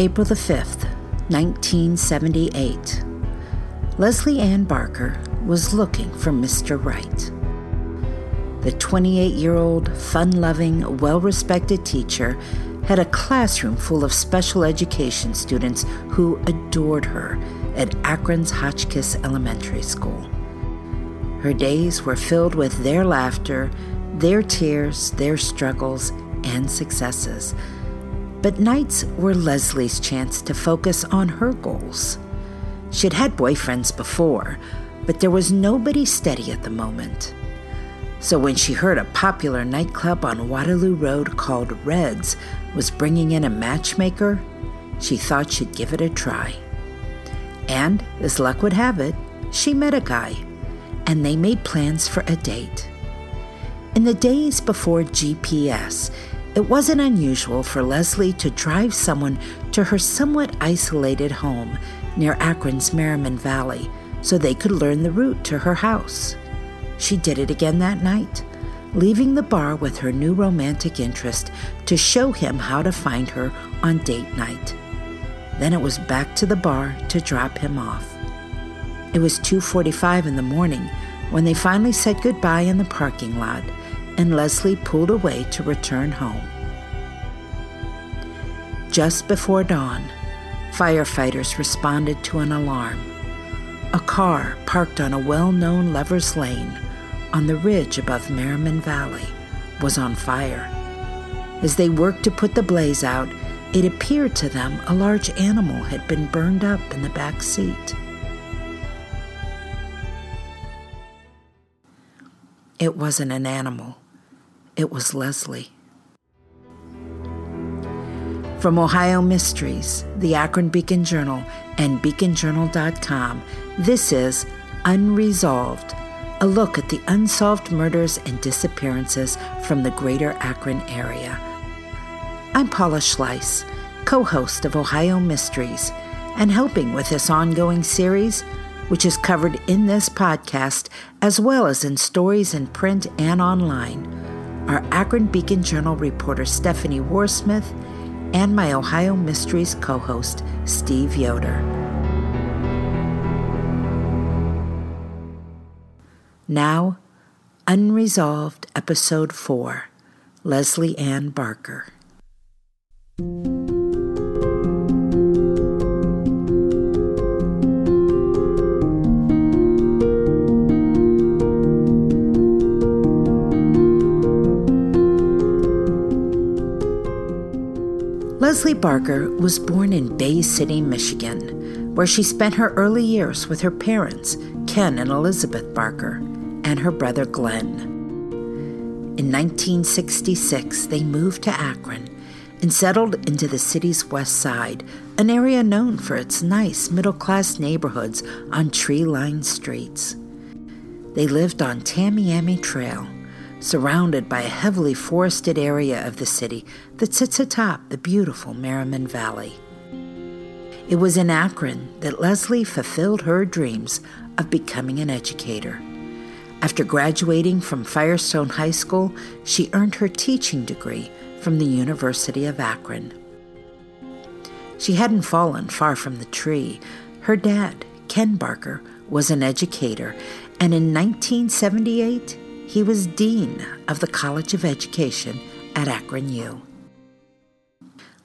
April the 5th, 1978. Leslie Ann Barker was looking for Mr. Right. The 28 year old, fun loving, well respected teacher had a classroom full of special education students who adored her at Akron's Hotchkiss Elementary School. Her days were filled with their laughter, their tears, their struggles, and successes. But nights were Leslie's chance to focus on her goals. She'd had boyfriends before, but there was nobody steady at the moment. So when she heard a popular nightclub on Waterloo Road called Reds was bringing in a matchmaker, she thought she'd give it a try. And, as luck would have it, she met a guy, and they made plans for a date. In the days before GPS, it wasn't unusual for Leslie to drive someone to her somewhat isolated home near Akron's Merriman Valley so they could learn the route to her house. She did it again that night, leaving the bar with her new romantic interest to show him how to find her on date night. Then it was back to the bar to drop him off. It was 2:45 in the morning when they finally said goodbye in the parking lot and Leslie pulled away to return home. Just before dawn, firefighters responded to an alarm. A car parked on a well known Lover's Lane on the ridge above Merriman Valley was on fire. As they worked to put the blaze out, it appeared to them a large animal had been burned up in the back seat. It wasn't an animal. It was Leslie. From Ohio Mysteries, the Akron Beacon Journal, and beaconjournal.com, this is Unresolved, a look at the unsolved murders and disappearances from the greater Akron area. I'm Paula Schleis, co host of Ohio Mysteries, and helping with this ongoing series, which is covered in this podcast as well as in stories in print and online our Akron Beacon Journal reporter Stephanie Warsmith, and my Ohio Mysteries co host Steve Yoder. Now, Unresolved Episode 4 Leslie Ann Barker. Leslie Barker was born in Bay City, Michigan, where she spent her early years with her parents, Ken and Elizabeth Barker, and her brother Glenn. In 1966, they moved to Akron and settled into the city's west side, an area known for its nice middle class neighborhoods on tree lined streets. They lived on Tamiami Trail surrounded by a heavily forested area of the city that sits atop the beautiful Merriman Valley. It was in Akron that Leslie fulfilled her dreams of becoming an educator. After graduating from Firestone High School, she earned her teaching degree from the University of Akron. She hadn't fallen far from the tree. Her dad, Ken Barker, was an educator, and in 1978, he was Dean of the College of Education at Akron U.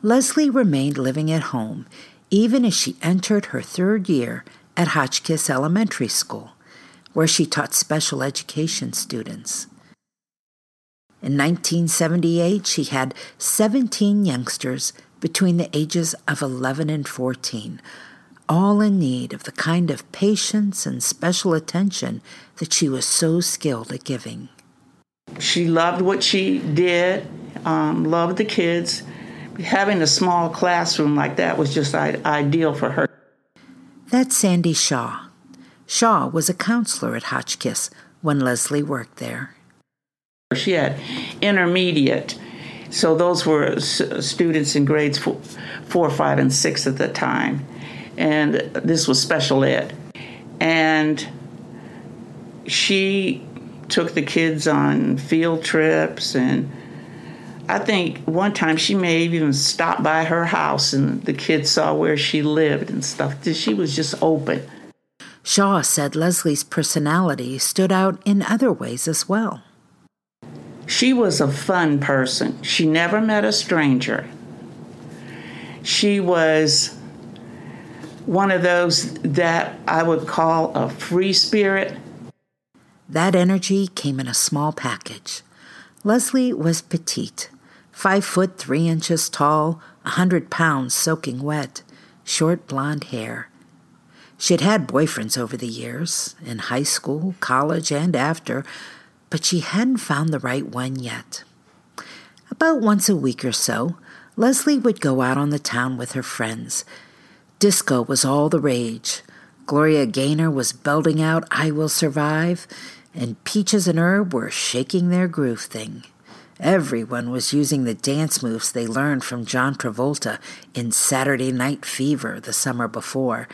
Leslie remained living at home even as she entered her third year at Hotchkiss Elementary School, where she taught special education students. In 1978, she had 17 youngsters between the ages of 11 and 14, all in need of the kind of patience and special attention that she was so skilled at giving. She loved what she did, um, loved the kids. Having a small classroom like that was just ideal for her. That's Sandy Shaw. Shaw was a counselor at Hotchkiss when Leslie worked there. She had intermediate, so those were students in grades four, four, five, and six at the time. And this was special ed. And she took the kids on field trips and I think one time she may have even stopped by her house and the kids saw where she lived and stuff. She was just open. Shaw said Leslie's personality stood out in other ways as well. She was a fun person. She never met a stranger. She was one of those that I would call a free spirit. That energy came in a small package. Leslie was petite, five foot three inches tall, a hundred pounds soaking wet, short blonde hair. She'd had boyfriends over the years, in high school, college, and after, but she hadn't found the right one yet. About once a week or so, Leslie would go out on the town with her friends. Disco was all the rage. Gloria Gaynor was belting out I Will Survive, and Peaches and Herb were shaking their groove thing. Everyone was using the dance moves they learned from John Travolta in Saturday Night Fever the summer before.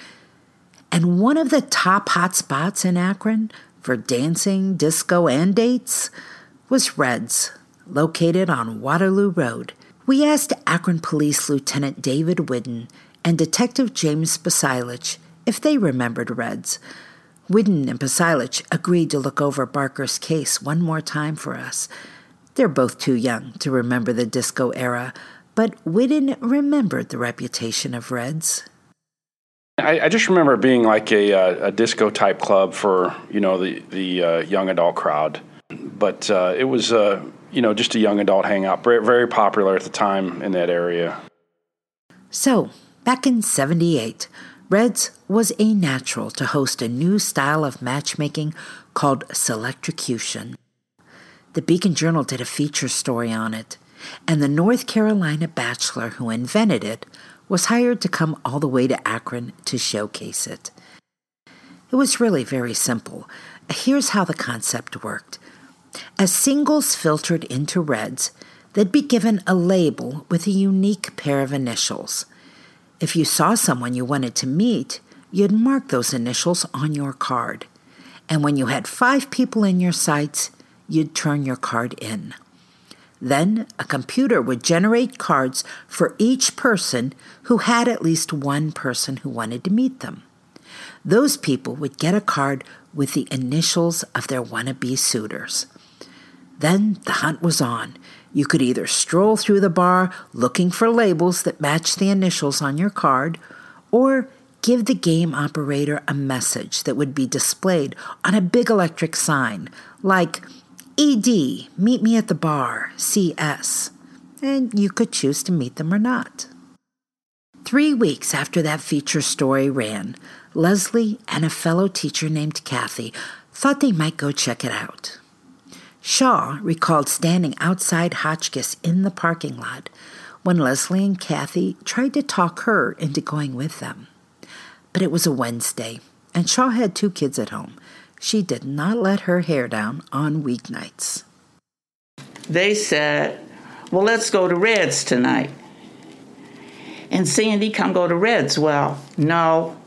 And one of the top hot spots in Akron for dancing, disco, and dates was Red's, located on Waterloo Road. We asked Akron Police Lieutenant David Whidden and Detective James Basilich if they remembered Red's. Whidden and Basilich agreed to look over Barker's case one more time for us. They're both too young to remember the disco era, but Whidden remembered the reputation of Red's. I, I just remember it being like a, uh, a disco type club for you know the the uh, young adult crowd, but uh, it was uh, you know just a young adult hangout, very, very popular at the time in that area. So back in '78, Reds was a natural to host a new style of matchmaking called Selectrocution. The Beacon Journal did a feature story on it, and the North Carolina bachelor who invented it was hired to come all the way to Akron to showcase it. It was really very simple. Here's how the concept worked. As singles filtered into reds, they'd be given a label with a unique pair of initials. If you saw someone you wanted to meet, you'd mark those initials on your card. And when you had five people in your sights, you'd turn your card in. Then a computer would generate cards for each person who had at least one person who wanted to meet them. Those people would get a card with the initials of their wannabe suitors. Then the hunt was on. You could either stroll through the bar looking for labels that match the initials on your card, or give the game operator a message that would be displayed on a big electric sign, like ED, meet me at the bar, CS. And you could choose to meet them or not. Three weeks after that feature story ran, Leslie and a fellow teacher named Kathy thought they might go check it out. Shaw recalled standing outside Hotchkiss in the parking lot when Leslie and Kathy tried to talk her into going with them. But it was a Wednesday, and Shaw had two kids at home, she did not let her hair down on weeknights. They said, Well, let's go to Red's tonight. And Sandy, come go to Red's. Well, no,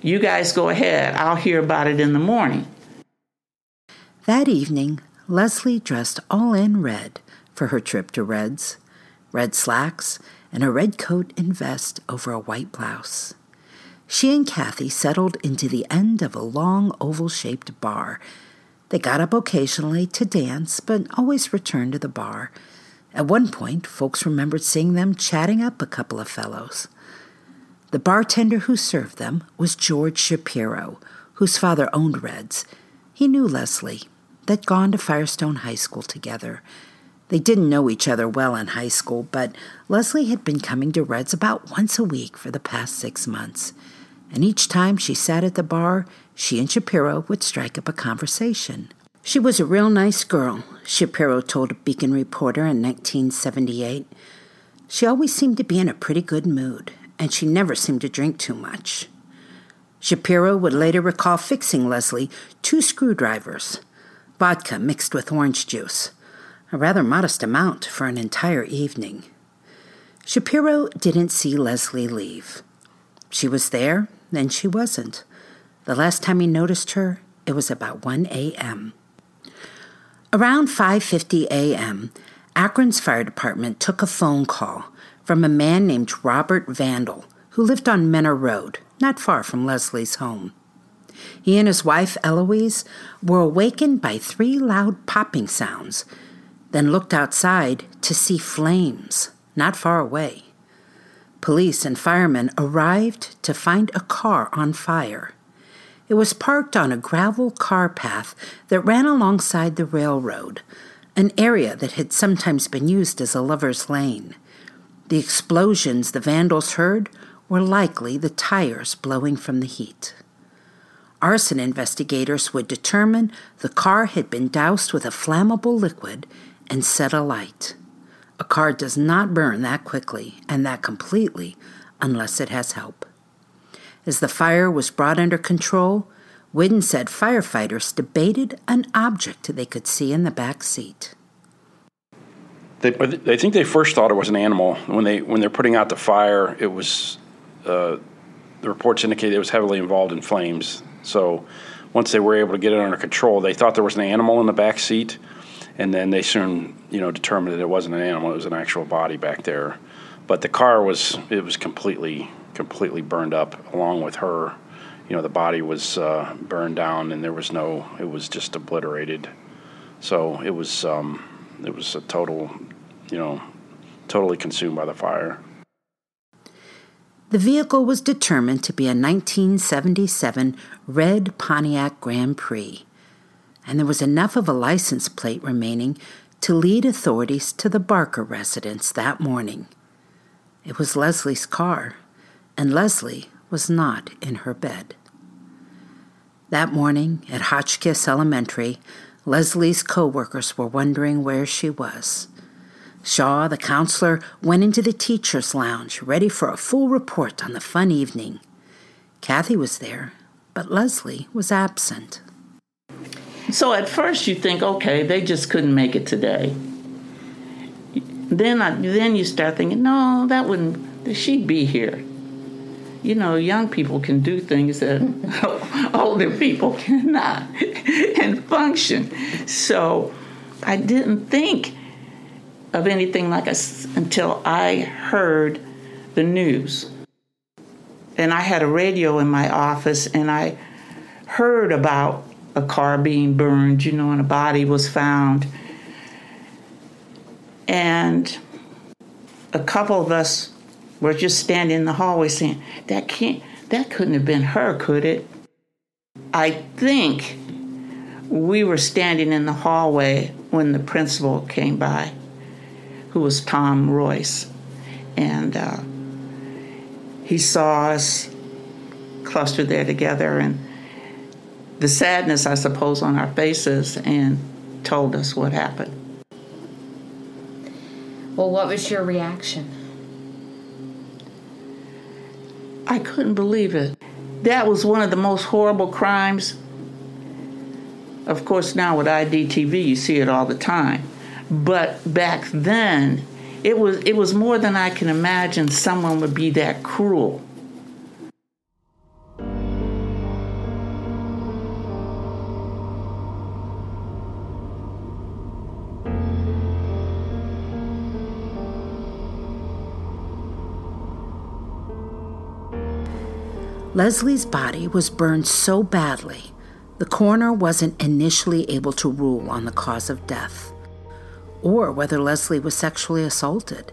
you guys go ahead. I'll hear about it in the morning. That evening, Leslie dressed all in red for her trip to Red's red slacks and a red coat and vest over a white blouse. She and Kathy settled into the end of a long oval shaped bar. They got up occasionally to dance, but always returned to the bar. At one point, folks remembered seeing them chatting up a couple of fellows. The bartender who served them was George Shapiro, whose father owned Reds. He knew Leslie. They'd gone to Firestone High School together. They didn't know each other well in high school, but Leslie had been coming to Reds about once a week for the past six months. And each time she sat at the bar, she and Shapiro would strike up a conversation. She was a real nice girl, Shapiro told a Beacon reporter in 1978. She always seemed to be in a pretty good mood, and she never seemed to drink too much. Shapiro would later recall fixing Leslie two screwdrivers, vodka mixed with orange juice, a rather modest amount for an entire evening. Shapiro didn't see Leslie leave. She was there, then she wasn't. The last time he noticed her, it was about 1 a.m. Around 5:50 a.m., Akron's fire department took a phone call from a man named Robert Vandal, who lived on Menor Road, not far from Leslie's home. He and his wife, Eloise, were awakened by three loud popping sounds, then looked outside to see flames not far away. Police and firemen arrived to find a car on fire. It was parked on a gravel car path that ran alongside the railroad, an area that had sometimes been used as a lover's lane. The explosions the vandals heard were likely the tires blowing from the heat. Arson investigators would determine the car had been doused with a flammable liquid and set alight. A car does not burn that quickly and that completely unless it has help. As the fire was brought under control, Whidden said firefighters debated an object they could see in the back seat. They, they think they first thought it was an animal when they when they're putting out the fire. It was uh, the reports indicate it was heavily involved in flames. So once they were able to get it under control, they thought there was an animal in the back seat, and then they soon you know determined that it wasn't an animal; it was an actual body back there. But the car was it was completely completely burned up along with her. You know, the body was uh, burned down, and there was no. It was just obliterated. So it was um, it was a total you know, totally consumed by the fire. The vehicle was determined to be a 1977 red Pontiac Grand Prix, and there was enough of a license plate remaining to lead authorities to the Barker residence that morning. It was Leslie's car, and Leslie was not in her bed. That morning at Hotchkiss Elementary, Leslie's co workers were wondering where she was. Shaw, the counselor, went into the teacher's lounge, ready for a full report on the fun evening. Kathy was there, but Leslie was absent. So at first you think, okay, they just couldn't make it today. Then, I, then you start thinking, no, that wouldn't. She'd be here. You know, young people can do things that older people cannot and function. So I didn't think of anything like us until I heard the news. And I had a radio in my office and I heard about a car being burned, you know, and a body was found. And a couple of us were just standing in the hallway saying, That can't that couldn't have been her, could it? I think we were standing in the hallway when the principal came by who was Tom Royce. And uh, he saw us clustered there together and the sadness, I suppose, on our faces and told us what happened. Well, what was your reaction? I couldn't believe it. That was one of the most horrible crimes. Of course, now with IDTV, you see it all the time. But back then, it was it was more than I can imagine someone would be that cruel. Leslie's body was burned so badly, the coroner wasn't initially able to rule on the cause of death or whether Leslie was sexually assaulted.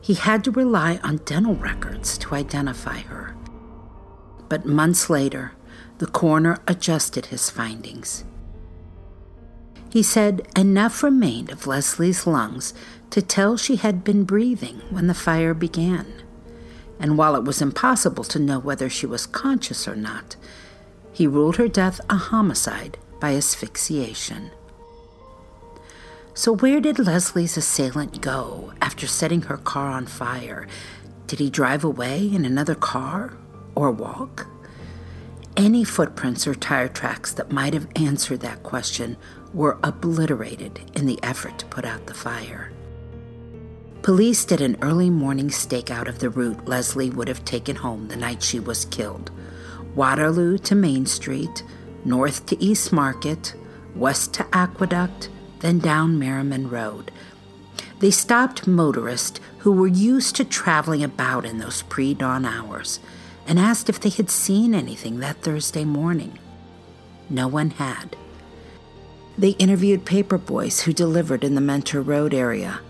He had to rely on dental records to identify her. But months later, the coroner adjusted his findings. He said enough remained of Leslie's lungs to tell she had been breathing when the fire began. and while it was impossible to know whether she was conscious or not, he ruled her death a homicide by asphyxiation. So, where did Leslie's assailant go after setting her car on fire? Did he drive away in another car or walk? Any footprints or tire tracks that might have answered that question were obliterated in the effort to put out the fire. Police did an early morning stakeout of the route Leslie would have taken home the night she was killed Waterloo to Main Street, north to East Market, west to Aqueduct, then down Merriman Road. They stopped motorists who were used to traveling about in those pre dawn hours and asked if they had seen anything that Thursday morning. No one had. They interviewed paper boys who delivered in the Mentor Road area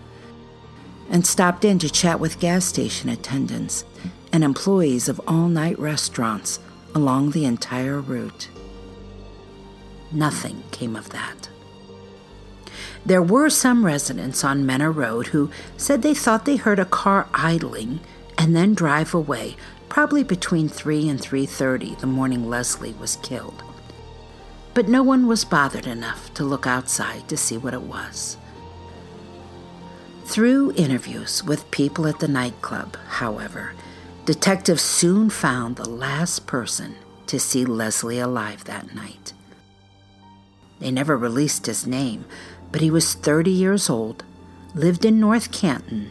and stopped in to chat with gas station attendants and employees of all night restaurants along the entire route. Nothing came of that. There were some residents on Menor Road who said they thought they heard a car idling and then drive away, probably between 3 and 3:30 the morning Leslie was killed. But no one was bothered enough to look outside to see what it was. Through interviews with people at the nightclub, however, detectives soon found the last person to see Leslie alive that night. They never released his name, but he was 30 years old, lived in North Canton,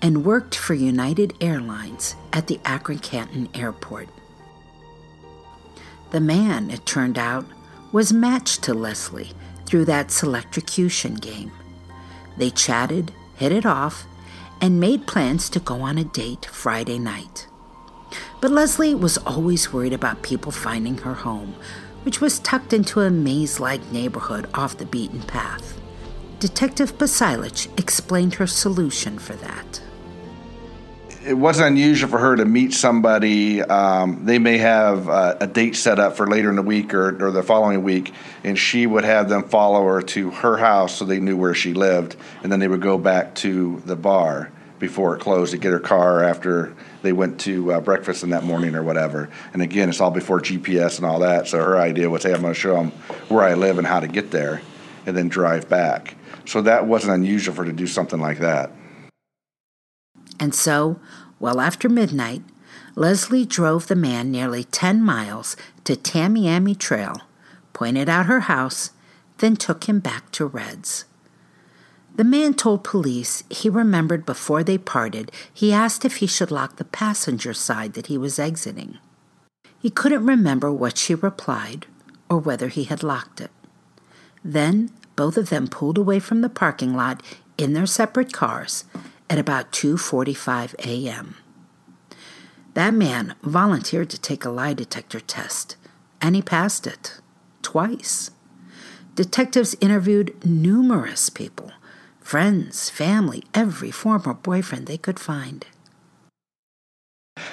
and worked for United Airlines at the Akron Canton Airport. The man, it turned out, was matched to Leslie through that selectrocution game. They chatted, hit it off, and made plans to go on a date Friday night. But Leslie was always worried about people finding her home, which was tucked into a maze like neighborhood off the beaten path. Detective Basilich explained her solution for that. It wasn't unusual for her to meet somebody. Um, they may have uh, a date set up for later in the week or, or the following week, and she would have them follow her to her house so they knew where she lived, and then they would go back to the bar before it closed to get her car after they went to uh, breakfast in that morning or whatever. And again, it's all before GPS and all that. So her idea was, hey, I'm going to show them where I live and how to get there, and then drive back. So that wasn't unusual for her to do something like that. And so, well after midnight, Leslie drove the man nearly 10 miles to Tamiami Trail, pointed out her house, then took him back to Red's. The man told police he remembered before they parted, he asked if he should lock the passenger side that he was exiting. He couldn't remember what she replied or whether he had locked it. Then both of them pulled away from the parking lot in their separate cars at about 2:45 a.m. That man volunteered to take a lie detector test, and he passed it twice. Detectives interviewed numerous people, friends, family, every former boyfriend they could find.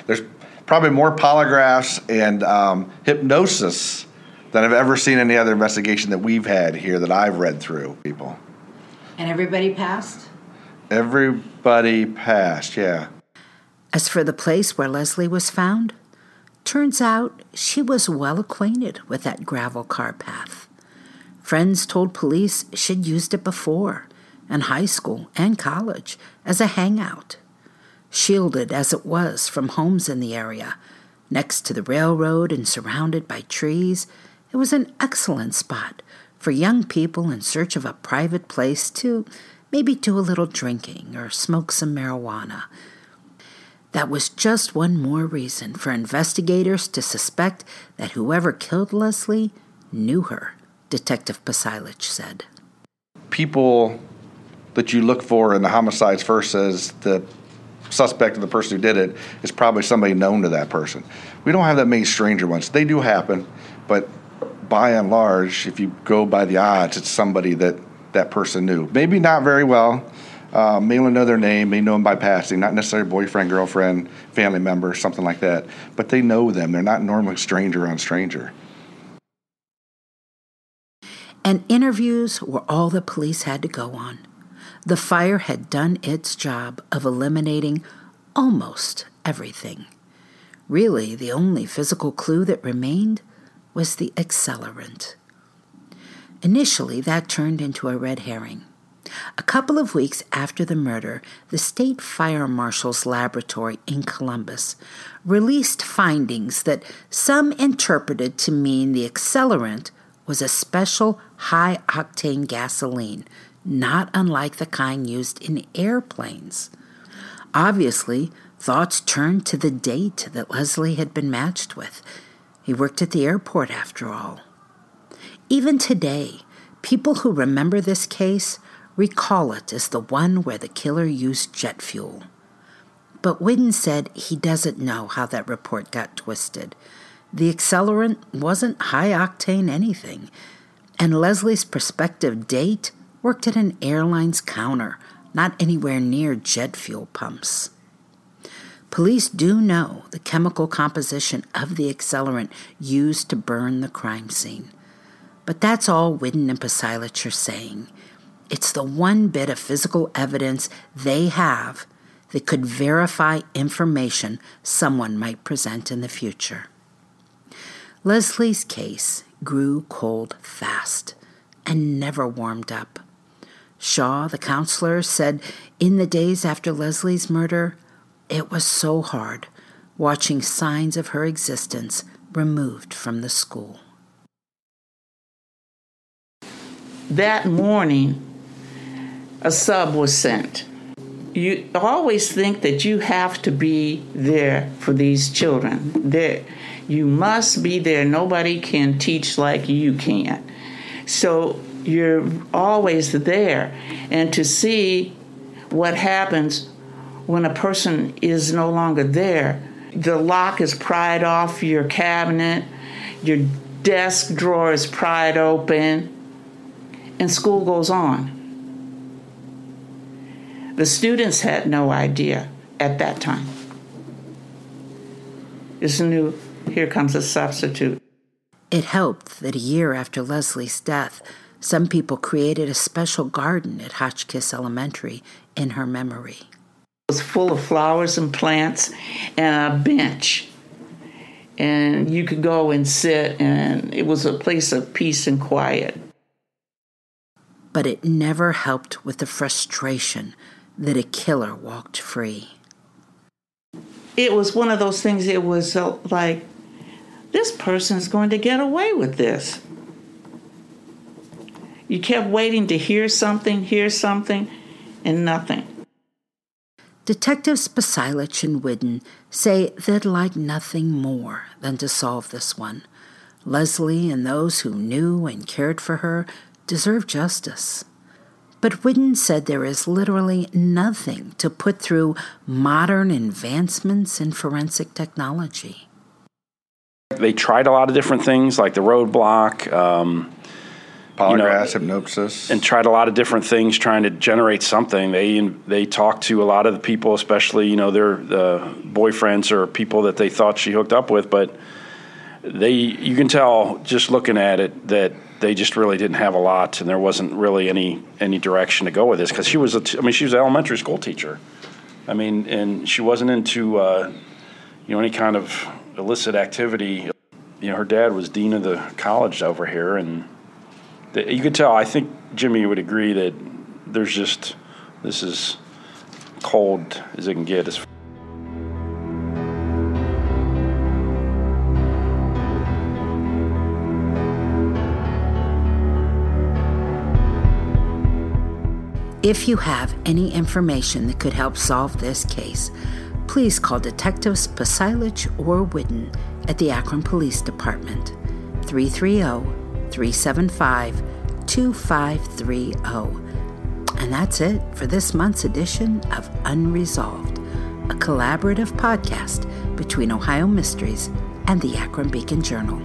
There's probably more polygraphs and um, hypnosis than I've ever seen any other investigation that we've had here that I've read through people. And everybody passed? Everybody passed, yeah. As for the place where Leslie was found, turns out she was well acquainted with that gravel car path. Friends told police she'd used it before, in high school and college, as a hangout. Shielded as it was from homes in the area, next to the railroad and surrounded by trees, it was an excellent spot for young people in search of a private place to maybe do a little drinking or smoke some marijuana. That was just one more reason for investigators to suspect that whoever killed Leslie knew her, Detective Pasilich said. People that you look for in the homicides first as the suspect of the person who did it is probably somebody known to that person. We don't have that many stranger ones. They do happen, but by and large, if you go by the odds, it's somebody that that person knew. Maybe not very well. Uh, may only know their name, may know them by passing, not necessarily boyfriend, girlfriend, family member, something like that. But they know them. They're not normally stranger on stranger. And interviews were all the police had to go on. The fire had done its job of eliminating almost everything. Really, the only physical clue that remained was the accelerant. Initially, that turned into a red herring. A couple of weeks after the murder, the State Fire Marshal's laboratory in Columbus released findings that some interpreted to mean the accelerant was a special high octane gasoline, not unlike the kind used in airplanes. Obviously, thoughts turned to the date that Leslie had been matched with. He worked at the airport, after all. Even today, people who remember this case recall it as the one where the killer used jet fuel. But Whidden said he doesn't know how that report got twisted. The accelerant wasn't high octane anything, and Leslie's prospective date worked at an airline's counter, not anywhere near jet fuel pumps. Police do know the chemical composition of the accelerant used to burn the crime scene. But that's all Whidden and Pasilich are saying. It's the one bit of physical evidence they have that could verify information someone might present in the future. Leslie's case grew cold fast and never warmed up. Shaw, the counselor, said in the days after Leslie's murder, it was so hard watching signs of her existence removed from the school. That morning, a sub was sent. You always think that you have to be there for these children. There, you must be there. Nobody can teach like you can. So you're always there. And to see what happens when a person is no longer there, the lock is pried off your cabinet, your desk drawer is pried open, and school goes on. The students had no idea at that time. It's new, here comes a substitute. It helped that a year after Leslie's death, some people created a special garden at Hotchkiss Elementary in her memory. It was full of flowers and plants and a bench. And you could go and sit, and it was a place of peace and quiet. But it never helped with the frustration that a killer walked free. It was one of those things, it was uh, like, this person is going to get away with this. You kept waiting to hear something, hear something, and nothing. Detectives Pasilich and Whidden say they'd like nothing more than to solve this one. Leslie and those who knew and cared for her deserve justice. But Whidden said there is literally nothing to put through modern advancements in forensic technology. They tried a lot of different things like the roadblock. Um, Polygraphs, you know, hypnosis, and tried a lot of different things trying to generate something. They they talked to a lot of the people, especially you know their boyfriends or people that they thought she hooked up with, but they you can tell just looking at it that they just really didn't have a lot, and there wasn't really any any direction to go with this because she was a t- I mean she was an elementary school teacher. I mean, and she wasn't into uh, you know any kind of illicit activity. You know, her dad was dean of the college over here, and you could tell. I think Jimmy would agree that there's just this is cold as it can get as If you have any information that could help solve this case, please call Detectives Pasilich or Whidden at the Akron Police Department 330 375 2530. And that's it for this month's edition of Unresolved, a collaborative podcast between Ohio Mysteries and the Akron Beacon Journal.